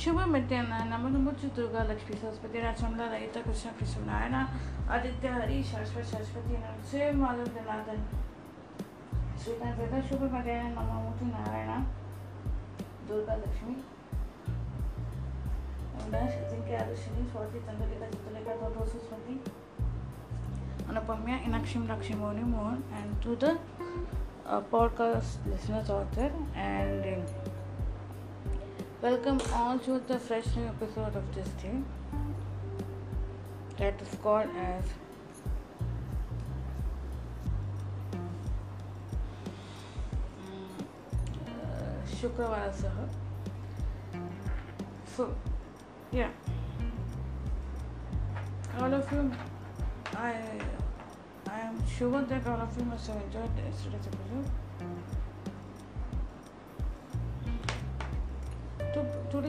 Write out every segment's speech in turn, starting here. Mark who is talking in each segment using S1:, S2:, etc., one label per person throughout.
S1: शुभ मध्यान नमो नमो दुर्गा लक्ष्मी सरस्वती राचमला रहित कृष्ण कृष्ण नारायण आदित्य हरि शाश्वत सरस्वती नमस्ते माधव जनार्दन श्रीकांत शुभ मध्यान्ह नम मुझे नारायण दुर्गा लक्ष्मी जिनके आदर्शनी स्वाति चंद्रलेखा चित्रलेखा दो Mohan Mohan and to the podcast listeners welcome all to the fresh new episode of this day that is called as Shukravara Saha. So, yeah. All of you, I I am sure that all of you must have enjoyed yesterday's episode.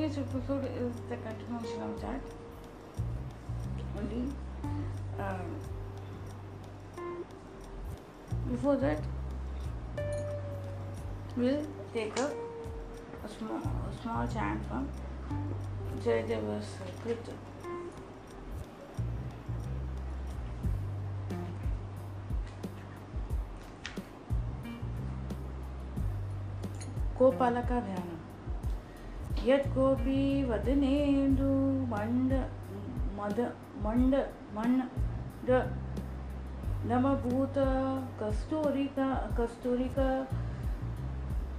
S1: To, episode is the continuation of that. Only um, before that, we'll take a, a small a small chant from Jayadev's Kirtan. गोपालक ध्यान यत्कोऽपि वदनेन्दु मण्ड मद मण्ड मण्ड नमभूत कस्तूरिका कस्तूरिका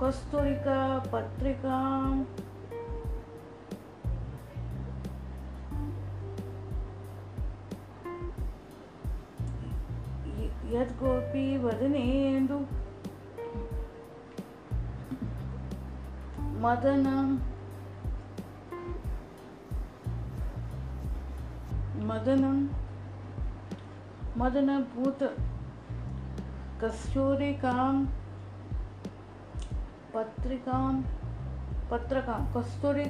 S1: कस्तूरिका पत्रिकाम् यत्कोऽपि वदनेन्दु मदनं मदनं, मदनभूत कस्तूरिकां, पत्रिकां, पत्रकां, कस्तूरि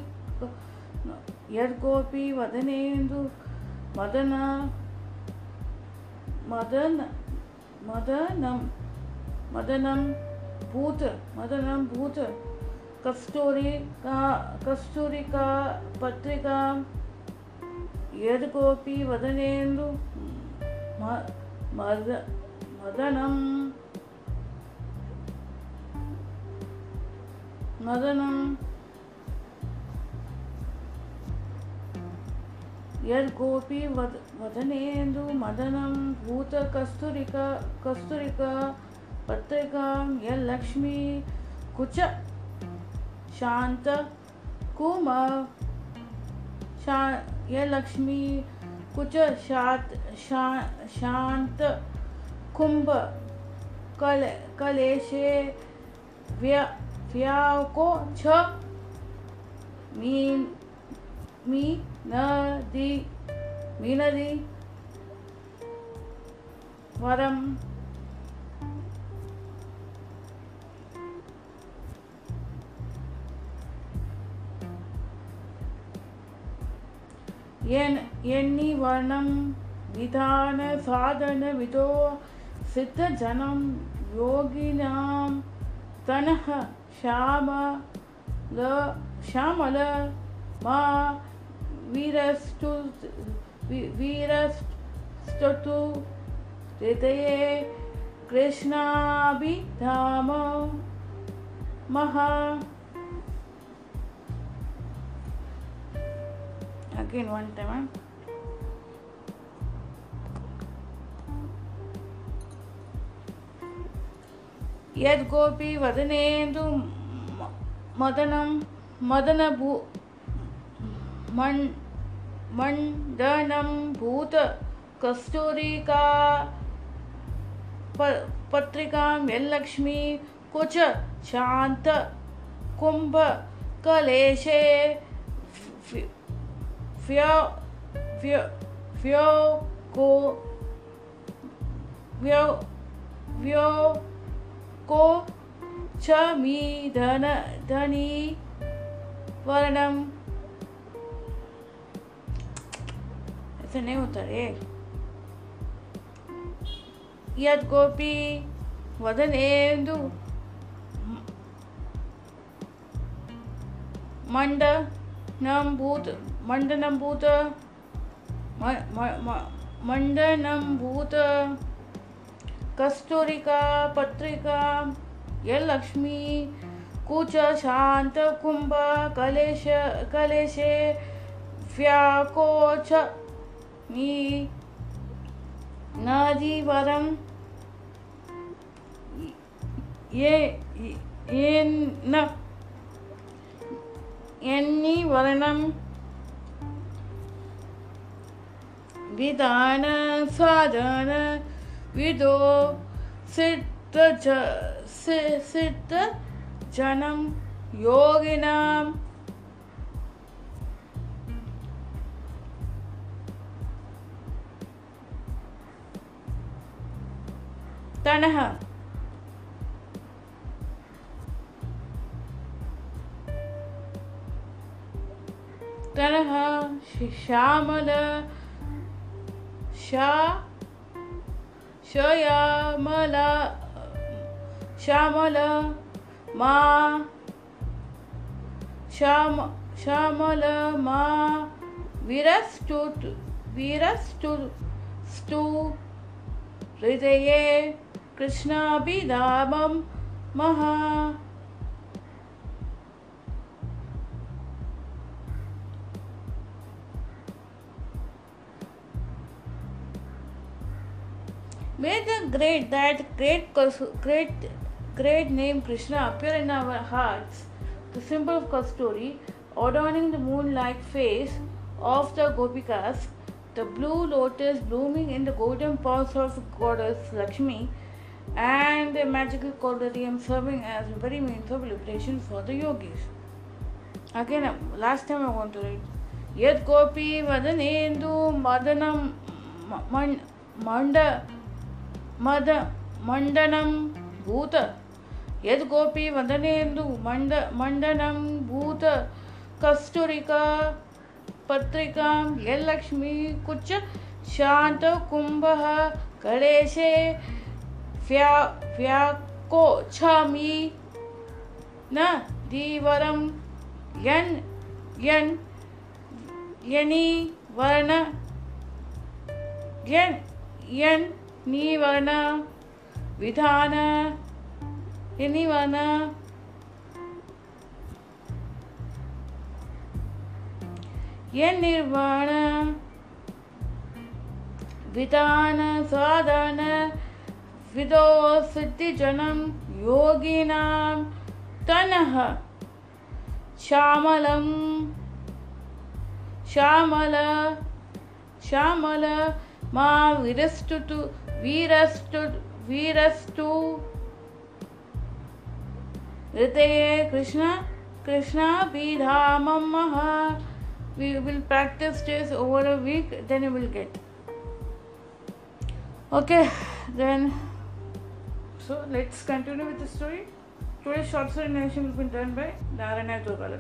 S1: यद्कोऽपि वदनेन्दु, मदन मदन, मदनं मदनं भूत मदनं भूत, कस्तूरिका कस्तूरिका पत्रिका यद् कोऽपि वदनेन्दु मद मदनं मदनं यद् कोऽपि वद वदनेन्दु मदनं भूतकस्तूरिका कस्तूरिका पत्रिकां यल्लक्ष्मी कुच शांत कुम शा ये लक्ष्मी कुछ शात शा, शांत कुंभ कल कलेशे व्य व्याको छ मीन मी नदी मीनदी वरम एण्णि वर्णं विधानसाधनविदो सिद्धजनं योगिनां तनः श्यामल श्यामल मा वीरस्तु वीरस्तु हृदये कृष्णाभिधाम महा again one time यद्कोऽपि वदनेन्दु मदनं मदनभू मण् मण्डनं भूत कस्तूरिका प पत्रिकां यल्लक्ष्मी कुच शान्त कुम्भ फ्यो फ्यो को व्यो को च मी धन धनी वर्णम ऐसे नहीं होता रे यद गोपी वदनेन्दु मंड मंडनं भूत मण्डनम्भूत मण्डनम्भूत कस्तूरिका, पत्रिका, यलक्ष्मी कुच कुंभ कलेश कलेशे व्याकोच मी वरम ये येन्न एन्निवरणं विधान साधन विदो सिद्ध ज सिद्ध जनम योगिनाम। तनः। तरह श्यामल श्यामल श्यामल मा श्याम श्यामल मा विरस्तुत विरस्तु स्तु हृदये कृष्णाभिधामं महा great that great great great name Krishna appear in our hearts, the symbol of Kasturi, adorning the moon-like face of the Gopikas, the blue lotus blooming in the golden paws of goddess Lakshmi, and the magical cordarium serving as a very means of liberation for the yogis. Again, um, last time I want to read. Yad Gopi Vadanendu Madanam Manda मद मण्डनं भूत। यद्गोपी वदनेन्दु मण्ड मण्डनं भूत। कस्तूरिका पत्रिकां यल्लक्ष्मी कुच शान्तकुम्भः गणेशे व्या व्याकोच्छामि न दीवरं यन् यन् यनि वर्ण यन् यन् निवर्ण विधान निवर्ण ये निर्वाण विधान साधन विदो सिद्धिजनं योगिनां तनः श्यामलं श्यामल श्यामल मा विरस्तुतु। वीरस्तु वीरस्तु हृदये Krishna Krishna विधामम we will practice this over a week then you will get okay then so let's continue with the story today's short story narration will be done by Narayana Durga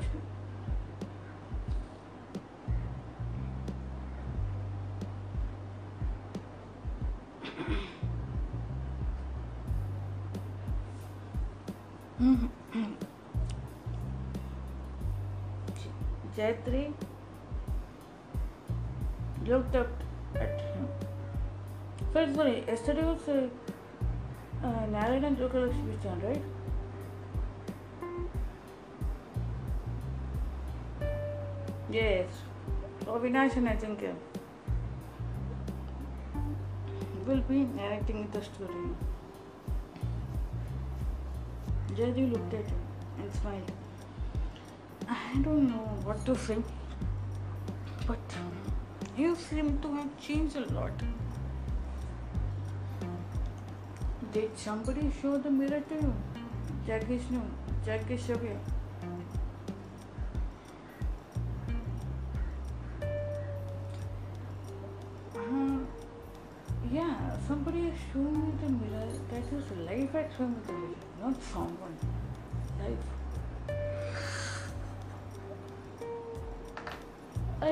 S1: Lakshmi looked up at him. Sorry, sorry, yesterday was uh, uh, Narayan and Jogalakshmi Chan, right? Yes, Avinash and uh, will be narrating the story. Jaydev looked at him and smiled. I don't know what to say, but you seem to have changed a lot. Did somebody show the mirror to you? Jagdish Shabir.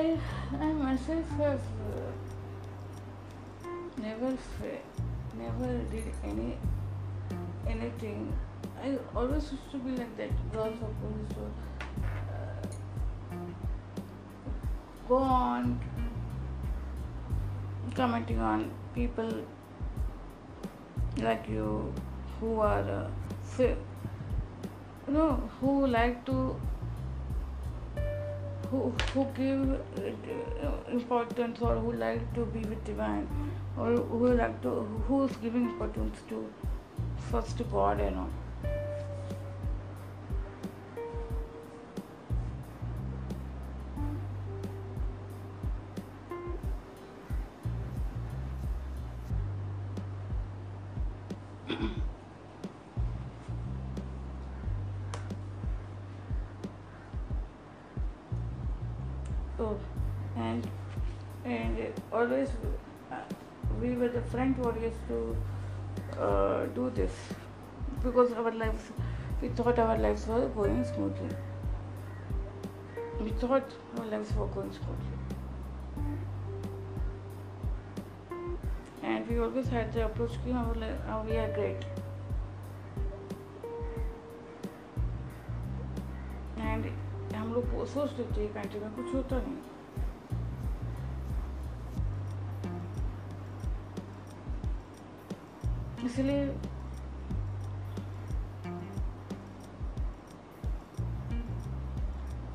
S1: I, I myself have uh, never, fa- never did any anything. I always used to be like that. Girls police or uh, go on commenting on people like you who are uh, you know who like to who who give uh, importance or who like to be with divine or who like to who's giving importance to first God and all. do this because our lives we thought our lives were going smoothly. We thought our lives were going smoothly. And we always had the approach कि हम like, uh, we are great. And हम लोग वो सोचते थे country में कुछ होता नहीं इसलिए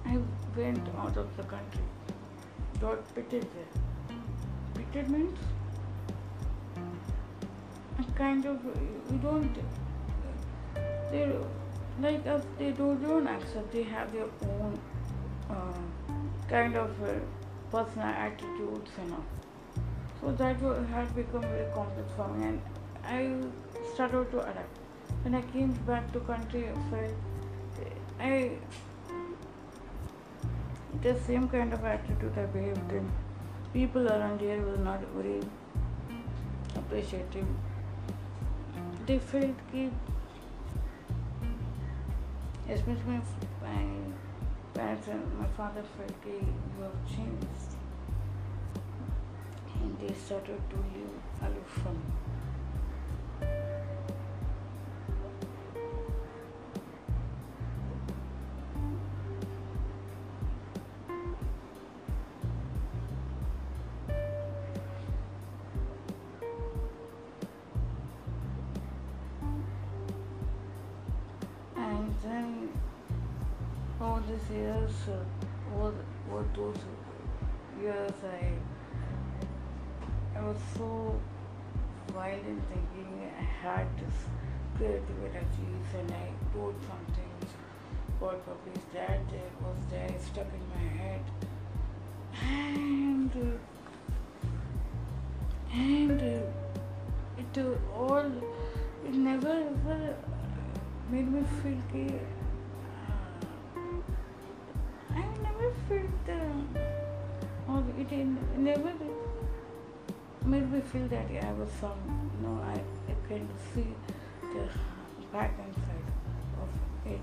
S1: I went out of the country. Got pitted there. Pitted means a kind of you don't. They like us. They don't, don't accept. They have their own uh, kind of uh, personal attitudes and all. So that wa- had become very complex for me, and I started to adapt. When I came back to country, I the same kind of attitude I behaved in. People around here were not very appreciative. They felt कि especially my parents and my father felt कि you have changed and they started to live aloof from me. Published that there was there stuck in my head. And and it all it never ever made me feel कि uh, I never felt uh, or it never made me feel that I was some know I, I can see the back and side of it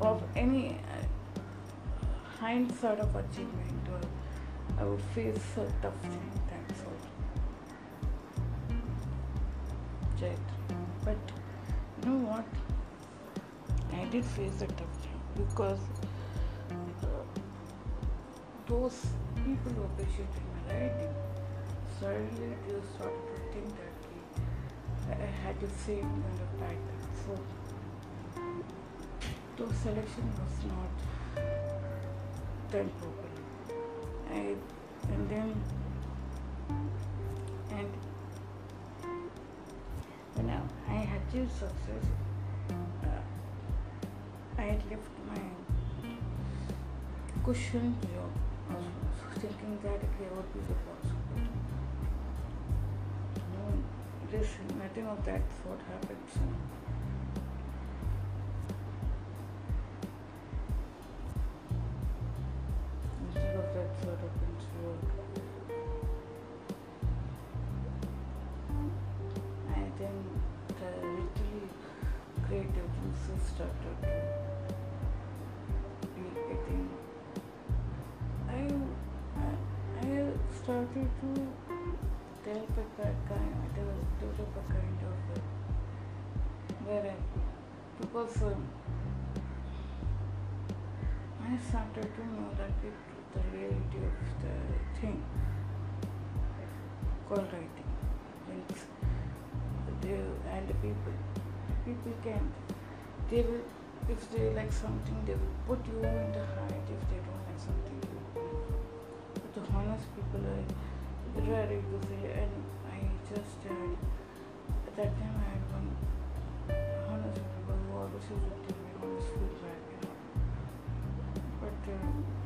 S1: of any uh, hindsight of achievement or I would face a tough thing that's Jet. but you know what I did face a tough thing because uh, those people who appreciated my writing suddenly they started to think that I had the same kind of title. So the selection was not done properly. I and then and when I, I had achieved success, uh, I had left my cushion job. Was thinking that what would be the possibility? No, this nothing of that sort happened. So started to develop a kind develop a kind of uh, where because um, I started to know that it the reality of the thing called writing. Means they and the people, people can, they will, if they like something, they will put you in the height. If they don't like something. People are ready to say, and I just had, at that time I had one honest people who always used to tell me honest feedback, you know. But uh,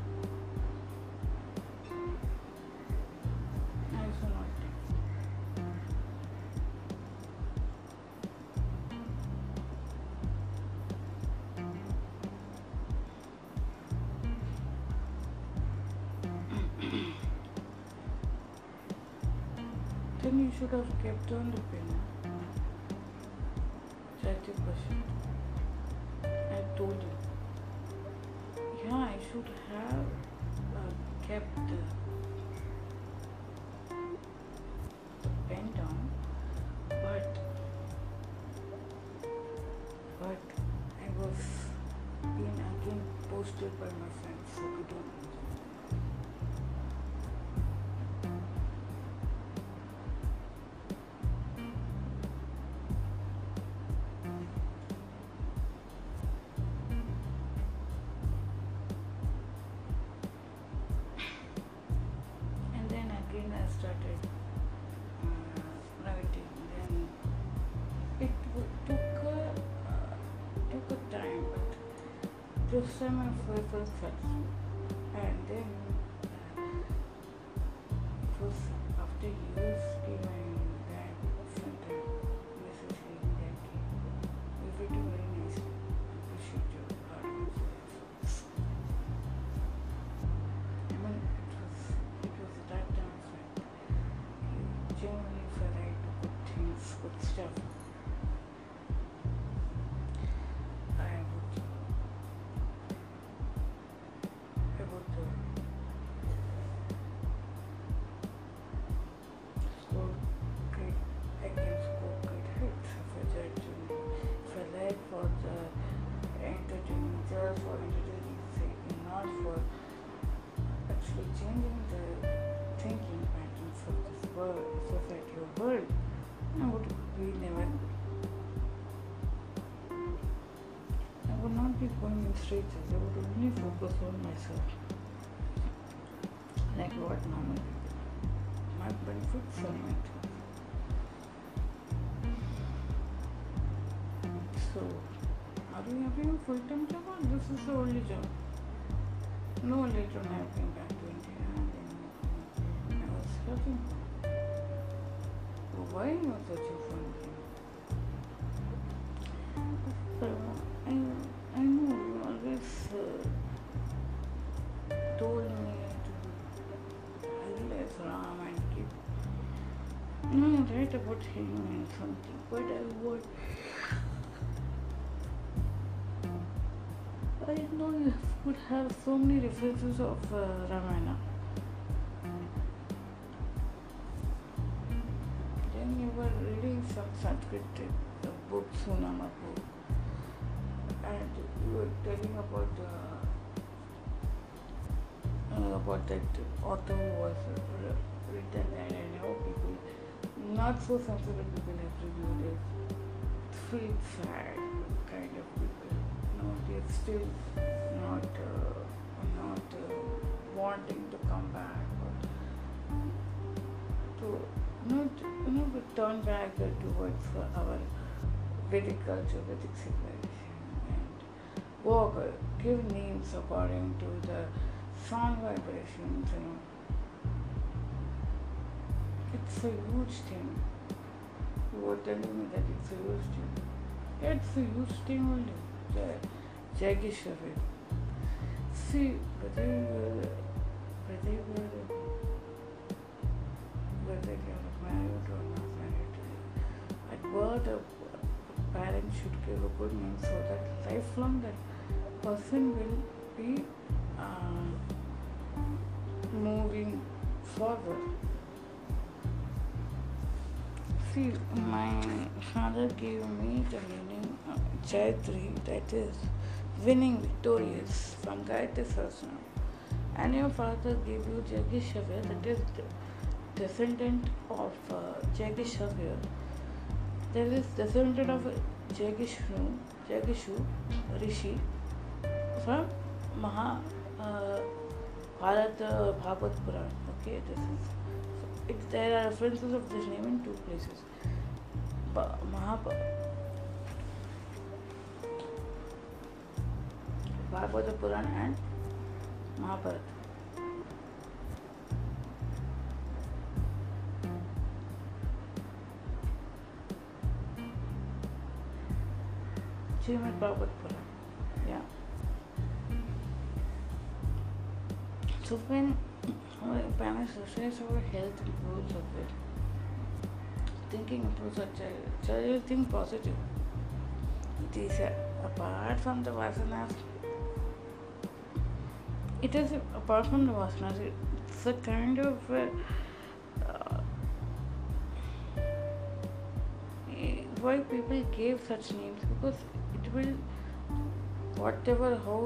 S1: Should have kept on the pen. Thirty percent. I told him. Yeah, I should have uh, kept the, the pen down, but but I was being again posted by my summer flavor fest. Like what normal. My benefits and my things. So, are you having a full-time job or this is the only job? No, later on I came back to India and then I was for- Why you were searching for anything? So, I, I know you always uh, Write about and something, but I would. I know you would have so many references of uh, Ramayana. Then you were reading some Sanskrit uh, book, Sunama book, and you were telling about uh, uh, about that author was uh, written and know people, not so sensitive people have reviewed it. Feel sad kind of people. No, they're still not uh, not uh, wanting to come back or to not you know turn back towards our Vedic culture, Vedic civilization, and work, uh, give names according to the sound vibrations. You know, it's a foi Justin. O outro ali, me dá que foi Justin. É de foi Justin, olha. Já, já é guicha, velho. Se, cadê, cadê, cadê, At birth, a parent should give a good name so that lifelong that person will be uh, moving forward. See, my father gave me the meaning of Jayatri, that is winning, victorious, from Gayatri Sahasranam. and your father gave you Jagishavya, that is the descendant of uh, Jagishavya. There is descendant of Jagishnu, Jagishu, Rishi from Maha uh, Bharat uh, Bhagavad Puran. Okay, this is there are references of this name in two places. Ba- Mahabharata. Bhagavata Puran and Mahabharata. Srimad Bhagavad Puran. Yeah. So when parents stress over health improves of it, thinking improves a child, child think positive. It is uh, apart from the vasanas it is apart from the vasanas, it's a kind of uh, uh, why people gave such names? Because it will whatever how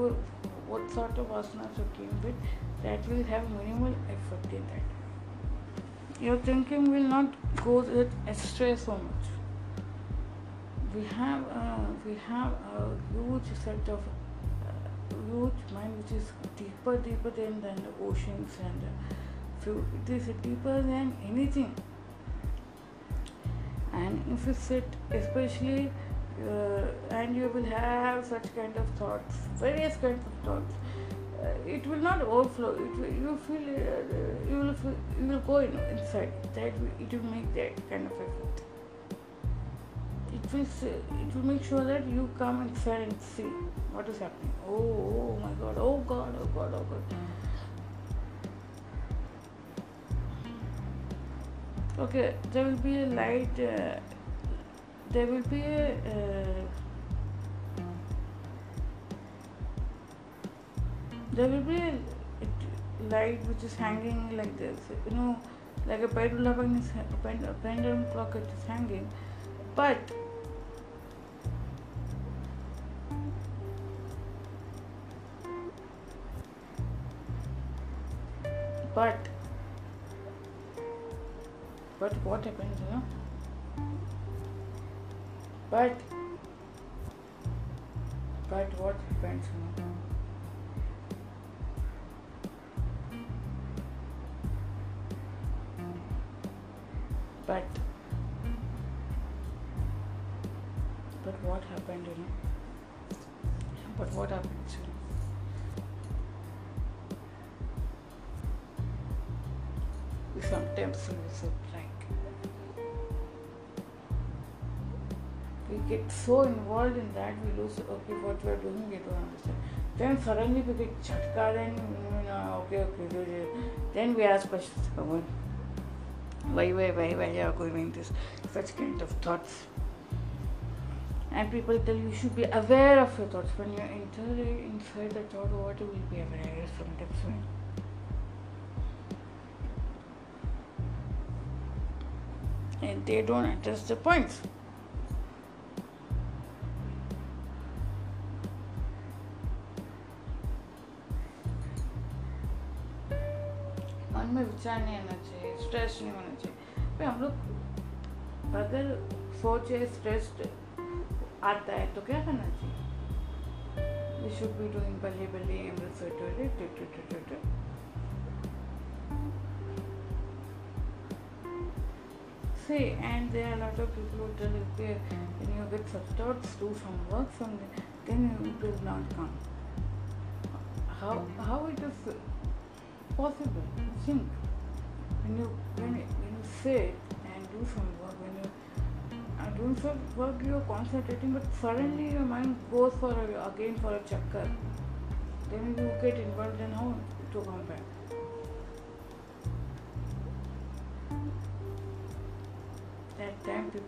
S1: what sort of vasanas you came with that will have minimal effect in that your thinking will not go astray so much we have uh, we have a huge set of huge mind which is deeper, deeper than, than the oceans and uh, it is deeper than anything. And if you sit, especially, uh, and you will have such kind of thoughts, various kinds of thoughts. Uh, it will not overflow. It will, you feel uh, you will feel, you will go in, inside. That it will make that kind of effect. It will it will make sure that you come inside and see what is happening. Oh, oh my god, oh god, oh god, oh god. Okay, there will be a light, uh, there will be a. Uh, there will be a light which is hanging like this, you know, like a pendulum, pendulum clock it is hanging, but like we get so involved in that we lose okay what we are doing we don't understand. Then suddenly we get chatka then you know, okay okay then we ask questions Bhagwan why why why why are you going this? Such kind of thoughts. And people tell you should be aware of your thoughts. When you enter inside the thought what will be aware of sometimes when and they don't address the points. मन में विचार नहीं आना चाहिए stress नहीं होना चाहिए। हम लोग अगर सोचे स्ट्रेस आता है तो क्या करना चाहिए? शुड बी डूइंग बल्ले बल्ले Amritsar say, and there are a lot of people who tell if they, when you get thoughts, do some work from them, then it will not come. How, mm. how it is possible? Think. When you, when, when you sit and do some work, when you uh, are doing some work, you are concentrating, but suddenly your mind goes for a, again for a chakkar. Then you get involved in how to come back.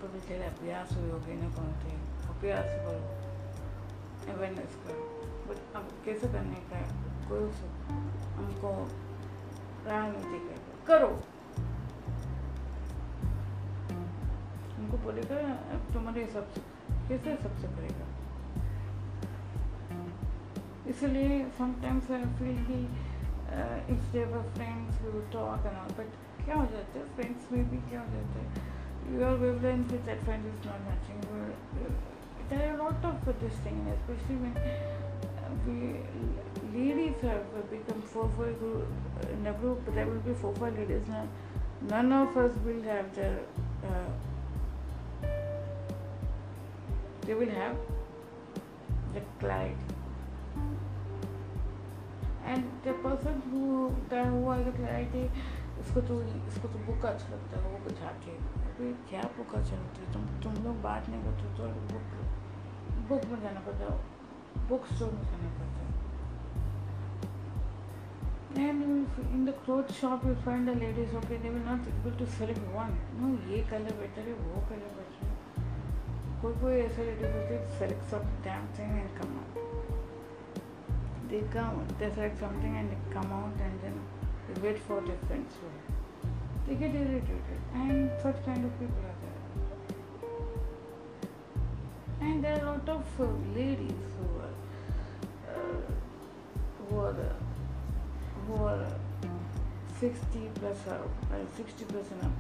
S1: People will tell अभ्यास हो योगी न पहुँचे अभ्यास करो awareness करो but अब कैसे करने का कोई हमको रणनीति कर करो हमको बोलेगा तुम्हारे हिसाब से कैसे हिसाब से करेगा इसलिए समटाइम्स आई फील कि if they were friends, we would talk and क्या हो जाता है फ्रेंड्स में भी क्या हो जाता है your wavelength with that friend is not matching uh, there are a lot of this thing especially when uh, we ladies have become four four group in a group there will be four four ladies now none of us will have the uh, they will have the clarity and the person who the who has the clarity इसको तो इसको तो book अच्छा लगता है वो बुझा के अभी क्या बुक अच्छा तुम तुम लोग बात नहीं करते तो बुक बुक में जाना पड़ता बुक स्टोर में जाना पड़ता है if in the clothes shop you find the ladies, okay, they will not able to select one. No, ये कलर बेटर है वो कलर बेटर है कोई कोई ऐसे लेडीज़ होते हैं select some damn thing and come out. They come, they select something and they come out and then they they get irritated and such kind of people are there. And there are a lot of uh, ladies who are uh, who are uh, who are uh, 60 plus or uh, 60 plus and all.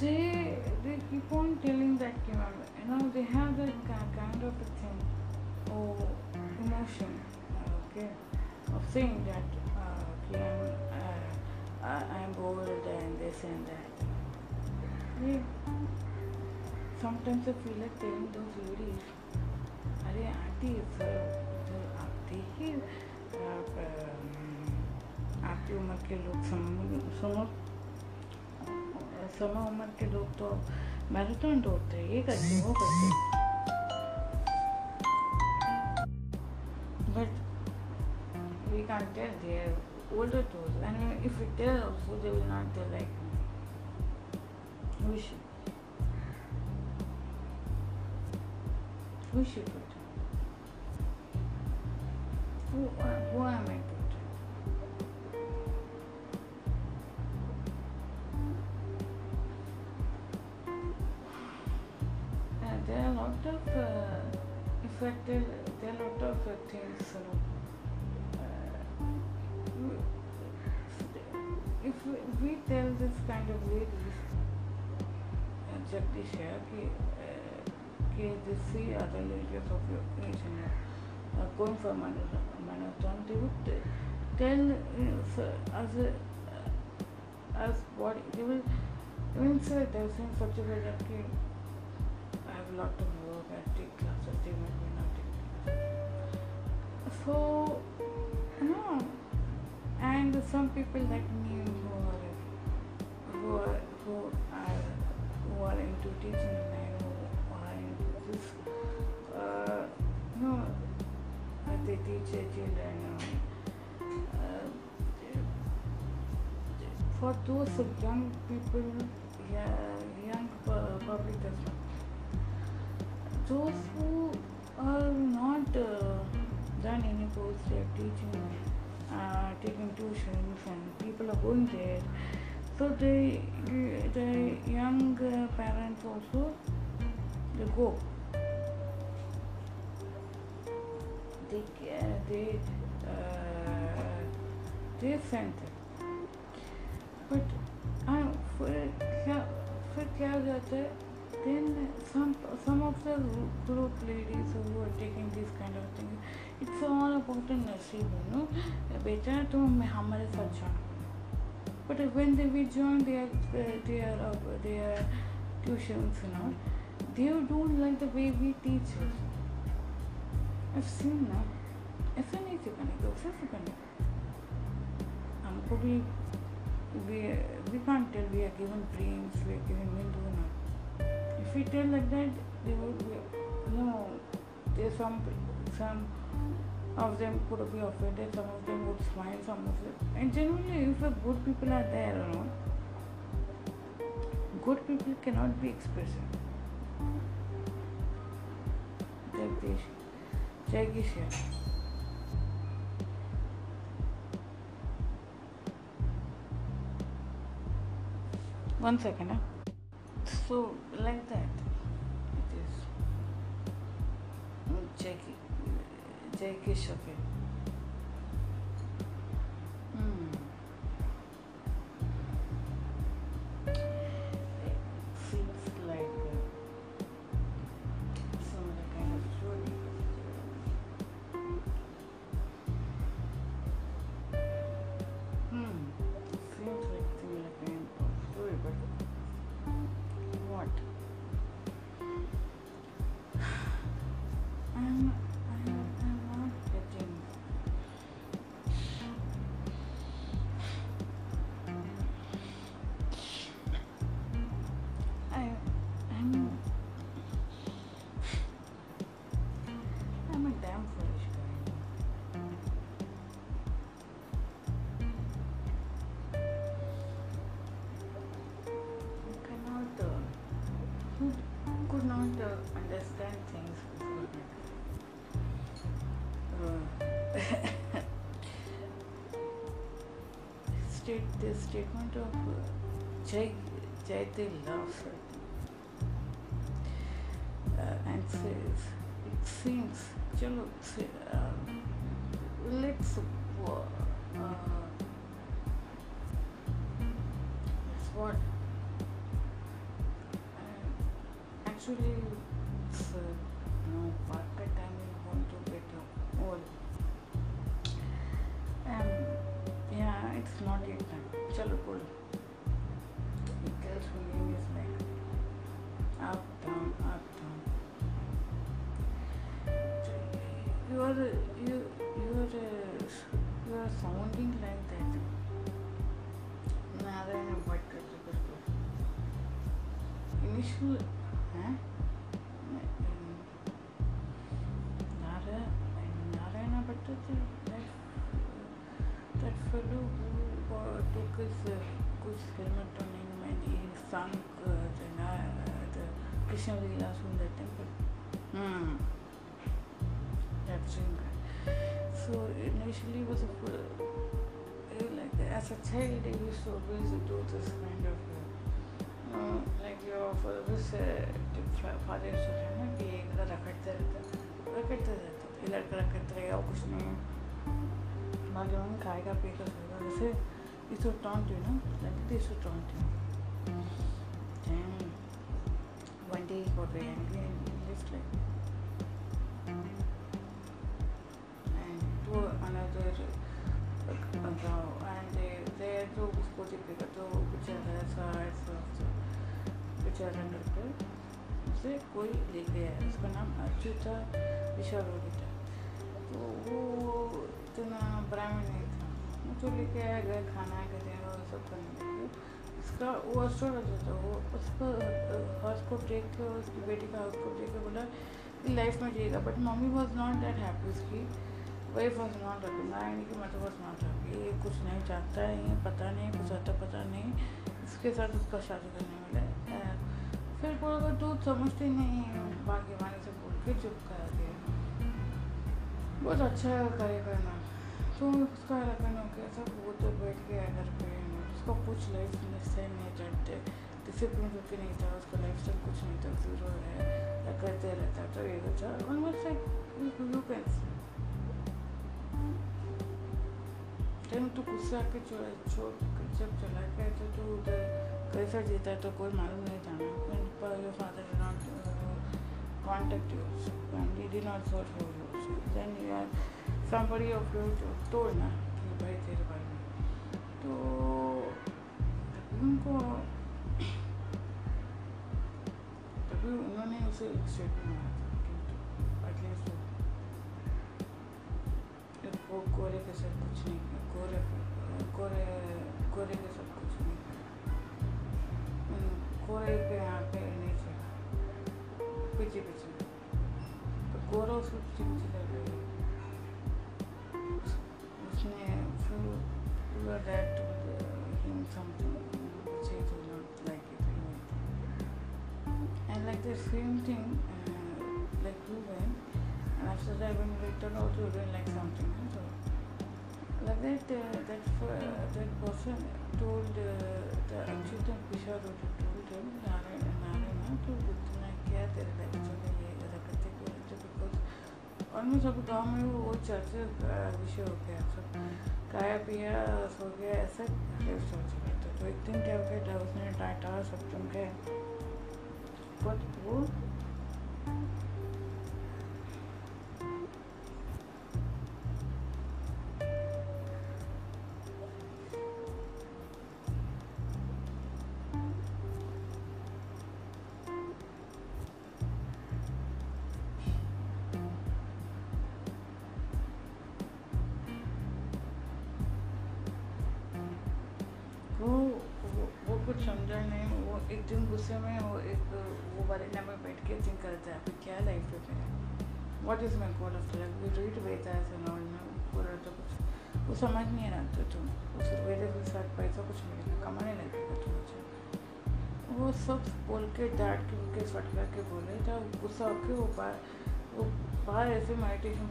S1: They they keep on telling that you know, they have that kind of a thing or emotion okay of saying that uh, okay, I'm, uh, I'm bored and this and that. They, sometimes I feel like telling those ladies, अरे aunty तो आप देखिए आप आपकी उम्र के लोग सम summer उम्र के लोग तो मैराथन दौड़ते हैं ये करते वो करते but we can't tell they are older to us and if we tell also they will not tell like we should we should put. Who, who am I that कि, I have a lot of work, I take classes, they might be not taking. So, no. And some people like me who are, who are, who are, who are into teaching and who are into this, uh, no, they teach their children. Uh, for those young people, yeah, as those who are not uh, done any course, they are teaching, uh, taking tuitions, and people are going there. So the the young uh, parents also they go. They they uh, they send them. some some of the group ladies who are taking this kind of thing it's all about the nasiब you know बेटा तुम हमारे साथ join but when they will join their their uh, their tuitions you know they don't like the way we teach it I've seen ना ऐसा नहीं सिखाने का वैसा सिखाने का हमको भी we we can't tell we are given brains we are given window now if we tell like that, they would be, no, there's some, some of them could be offended, some of them would smile, some of them, and generally, if good people are there, you know, good people cannot be expressive. Jagdish, here. One second, huh? So, like that, take shopping. Statement of uh, Jai loves her. Uh, and says it seems chalo se- uh, let's uh, what actually it's uh, it's not yet time. Chalo, cool. It is like up, down, up, down. You are you you are uh, you are sounding like that. Narayana Bhatt. Initial, uh, uh, uh, the, uh, Krishna the temple. Hmm. That same guy. So initially was a full, uh, like as a child I used to always do this kind of uh, uh, like your father's uh, father used to have ना कि एक बार रखड़ते रहता रखड़ते रहता ये लड़का रखड़ते रहेगा कुछ नहीं बाकी मम्मी खाएगा पिएगा सोएगा जैसे ये तो टॉन्ट यू ना like this to taunt you then one day he got very angry and he left like and to another uh, and they there तो उसको दिखेगा तो बेचारा ऐसा ऐसा बेचारा करके उसे कोई ले गया उसका नाम अर्जुन था अच्युता विशालोगिता तो वो इतना ब्राह्मण नहीं तो लेके आया घर, खाना है देना वो सब करने लगे उसका वो एस्ट्रोलॉजर था वो उसको हाउस को देख के उसकी बेटी का हाउस को देख के बोला कि लाइफ में जिएगा but mummy was not that happy उसकी wife was not happy Narayan की मदर वॉज़ नॉट हैप्पी ये कुछ नहीं चाहता है पता नहीं, कुछ आता पता नहीं। इसके साथ उसका शादी करने वाला फिर बोला तू समझती नहीं बाकी वाले से बोल के चुप कर दिया। बहुत अच्छा करेगा ना तो उसका लगन हो गया सब वो तो बैठ गया घर पे उसका कुछ लाइफ सही नहीं चलते डिसिप्लिन भी नहीं था उसका लाइफ स्टाइल कुछ नहीं था ज़ीरो है या करते रहता तो ये था। One was like you can then तो गुस्सा के छोड़ छोड़ जब चला गया तो तू उधर कैसा जीता तो कोई मालूम नहीं था ना। Your father not uh, contact you and he did not search for you so then you are somebody of you to told ना कि भाई तेरे बारे में तो तभी उनको तभी उन्होंने उसे एक स्टेटमेंट मारा था कि एटलीस्ट वो गोरे के साथ कुछ नहीं किया गोरे गोरे गोरे के साथ कुछ नहीं किया गोरे के यहाँ पे नीचे पीछे पीछे तो गोरा उसको पीछे पीछे the same thing, uh, like went, and after that when you returned also didn't like something. So like that, uh, that uh, that person told uh, the Achyuta Pishar told him, Narayana, Narayana, to इतना क्या तेरे life में ये रखते को रखते because में सब गाँव में वो चर्चा विषय हो गया सब खाया पिया सो गया ऐसा चला था तो एक दिन क्या हो गया उसने टाटा सब चुन quanto custa. कुछ समझा नहीं। वो एक दिन गुस्से में वो एक, वो बरेना में बैठ के थिंक करता है क्या लाइफ है मेरा what is my goal of life we read Vedas and all में पूरा तो कुछ, वो समझ नहीं रहा था तुम उस वेदे के साथ पैसा कुछ मिलेगा कमाने लगेगा तुम मुझे वो सब बोल के, डांट के के फटका के बोले था गुस्सा होकर वो बाहर वो बाहर ऐसे मेडिटेशन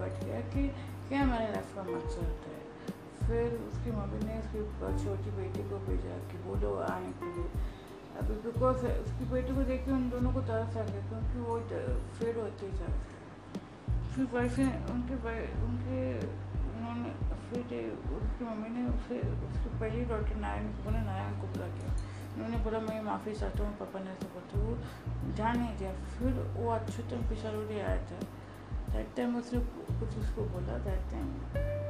S1: बैठ गया कि, क्या हमारे लाइफ का मकसद है? फिर उसकी मम्मी ने उसकी छोटी बेटी को भेजा कि बोलो आने के लिए। अभी बिकॉज़ उसकी बेटी को देख के उन दोनों को तरस आ गया क्योंकि वो फेड होती जा फिर ने उनके उनके, उन्होंने फिर उसकी मम्मी ने उसे, उसकी पहली डॉक्टर नारायण को बोला नारायण को बुला के उन्होंने बोला, मैं माफ़ी चाहता हूँ, पापा ने ऐसा बोलते वो ध्यान नहीं दिया। फिर वो अच्युतन पिछाड़ी आया था। दैट टाइम उसने कुछ उसको बोला दैट टाइम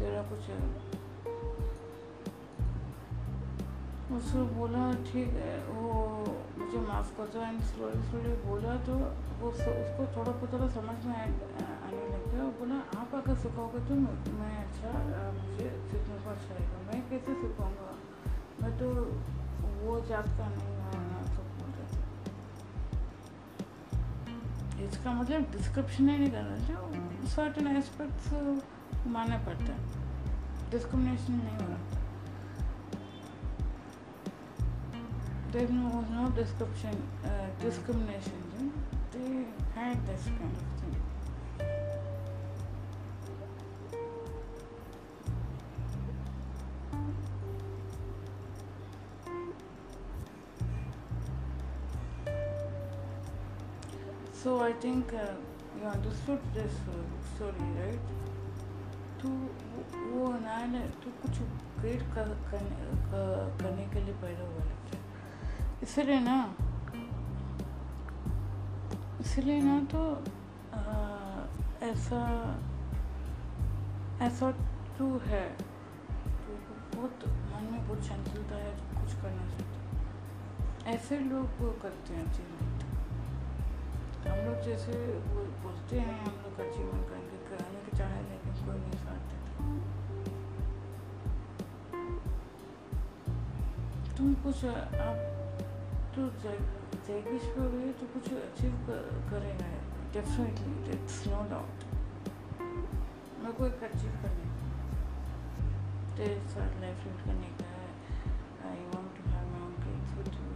S1: तेरा कुछ उसको बोला, ठीक है। वो मुझे माफ़ कर दो एंड स्लोली स्लोली बोला तो वो उसको थोड़ा बहुत थोड़ा समझ में आने लग गया। और बोला, आप अगर सिखाओगे तो मैं अच्छा मुझे सीखने को अच्छा लगेगा। मैं कैसे सिखाऊँगा? मैं तो वो जात का नहीं इसका मतलब डिस्क्रिप्शन ही नहीं करना चाहिए। सर्टन एस्पेक्ट्स मानना पड़ता है डिस्क्रिमिनेशन नहीं हो रहा there no, was no description, uh, discrimination. You know? They had this kind of thing. So I think uh, you understood this uh, story, right? तो वो ना तो कुछ ग्रेट कर, करने, करने के लिए पैदा हुआ लगता है। इसलिए ना इसलिए ना तो आ, ऐसा ऐसा जो है। तो बहुत मन में बहुत चंचलता है कुछ करना चाहते ऐसे लोग करते हैं जीवन हम लोग जैसे वो बोलते हैं हम लोग का जीवन करने के तुम कुछ, आप तो जैगिश पे हुए तो कुछ अचीव करेगा डेफिनेटली इट्स नो डाउट मेरे को एक अचीव करने तेरे साथ लाइफ लीड करने का है। I want to have my own kids with you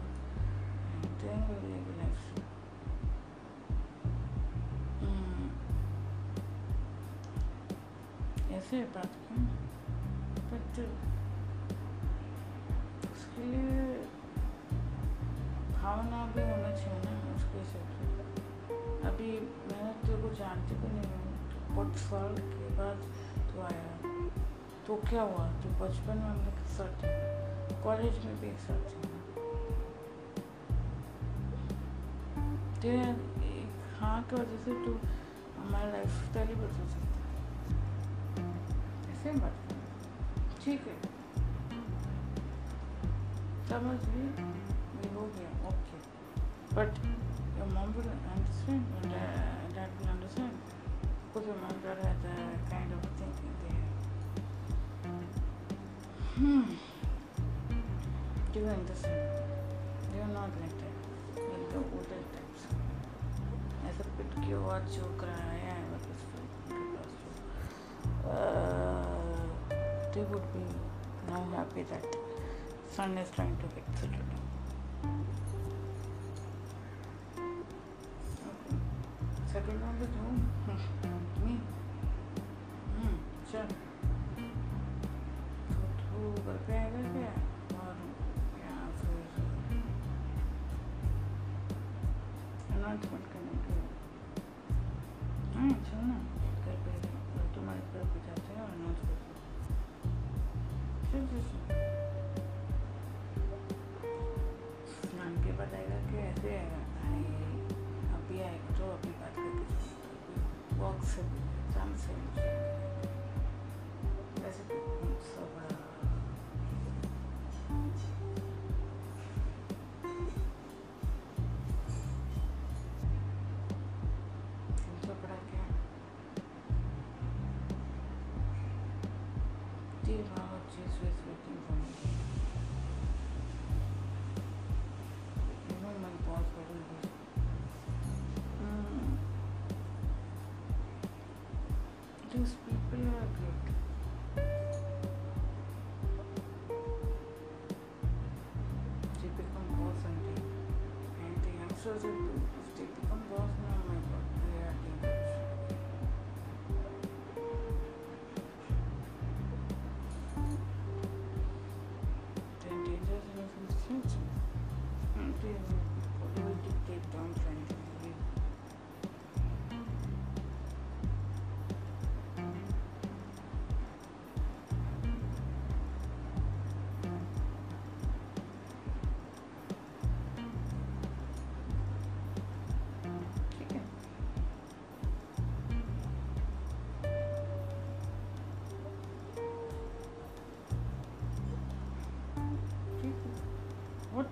S1: and then we life ऐसे बात क्यों? बट उसके लिए भावना भी होना चाहिए ना उसके हिसाब से। अभी मैं तेरे को जानती भी नहीं हूँ बहुत साल के बाद तो आया। तो क्या हुआ? तो बचपन में हम लोग एक साथ कॉलेज में भी एक साथ तेरे हाँ की वजह से तू हमारा लाइफ स्टाइल ही बदल सकता है। ऐसे मत ठीक है। समझ गई ये हो गया okay but will understand and uh, dad will understand because your mom dad had a kind of thinking there hmm do you understand they are not like that in the older times ऐसा पिट के और जो कराया है वापस उनके पास जो uh, they would be now sun is trying to fix it. そうそ。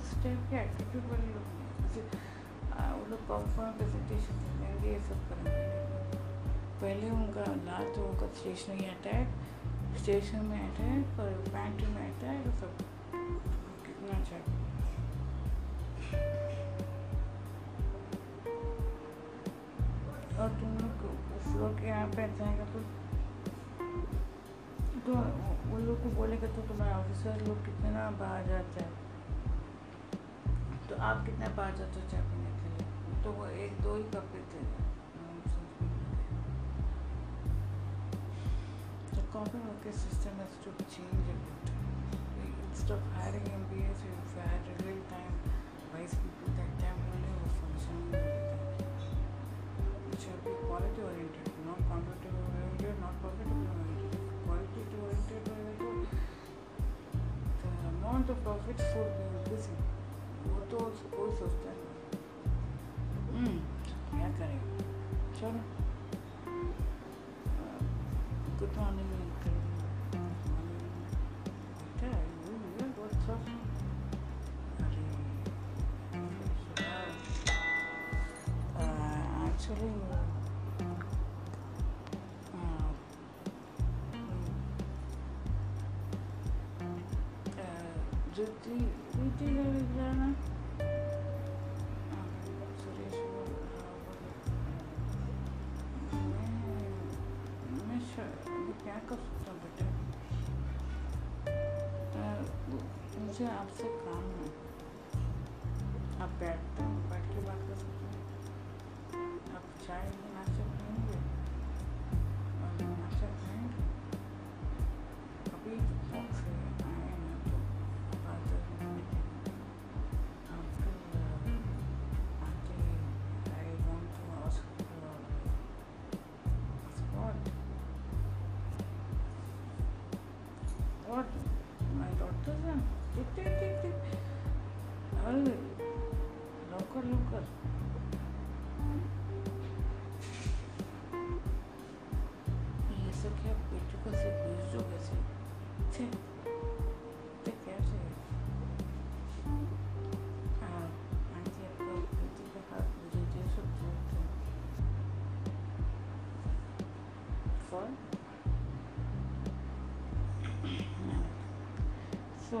S1: उस टाइप के एटीट्यूड वाले लोग जैसे वो लोग पावर प्रेजेंटेशन देंगे ये सब करेंगे पहले उनका ला तो उनका स्टेशनरी अटैक स्टेशन में अटैक और पैंट में अटैक और सब कितना चाहिए और तुम लोग उस लोग के यहाँ पे जाएगा तो तो वो लोग को बोलेगा तो तुम्हारे ऑफिसर लोग कितना बाहर जाते तो आप कितने बार जाते हो चाय पीने के लिए तो वो एक, दो ही कप पीते हैं। Coffee market system has to be change instead of hiring M B S you real time wise people that time only वो function it should quality oriented not quantity oriented not profitable oriented quality oriented the amount of profit for be तो कोई सोचता नहीं क्या करें चलो good morning actually Jyoti Jyoti जाना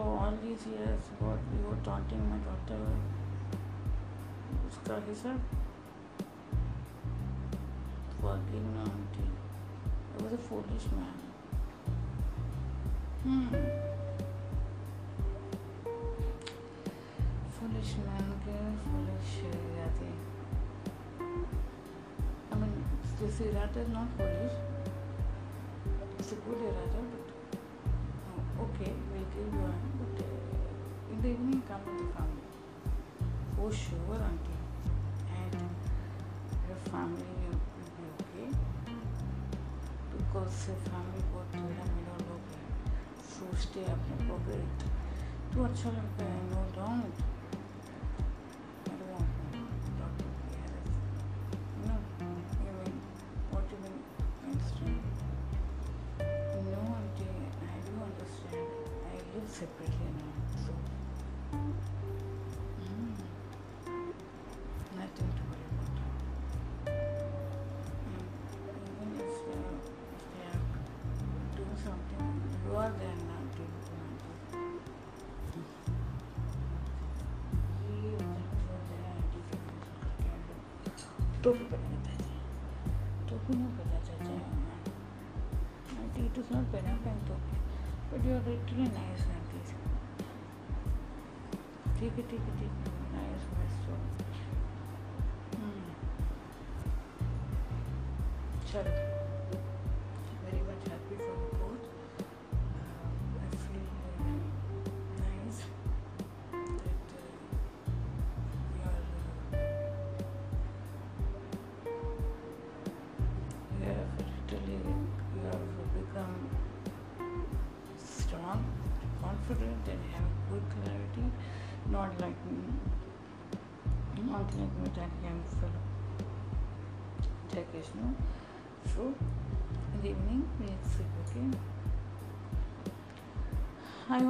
S1: all these years what you were taunting my daughter उसका हिसाब Forgive me, auntie. I was a foolish man. Hmm. Foolish man के foolish इरादे. I mean, this irada is not foolish. It's a good irada, but oh, okay, give you one. But uh, in the evening, come to the family. For sure, auntie. And your family will be okay. Because your family बहुत तेरा मेरा लोग है सोचते हैं अपने को तो अच्छा लगता है नो डाउट टोपी पहना चाचा टोपी नहीं पहना चाचा आंटी इट इज़ नॉट पहना पहन टोपी but you are literally nice aunty ठीक है ठीक है ठीक है। नाइस बेस्ट चलो।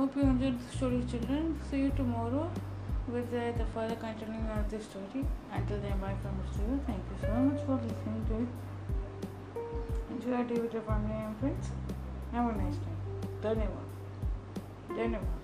S1: Hope you enjoyed the story, children. See you tomorrow with uh, the further continuing of the story. Until then, bye from Mr. Thank you so much for listening to it. Enjoy your day with your family and friends. Have a nice time. Dhanyavad. Dhanyavad.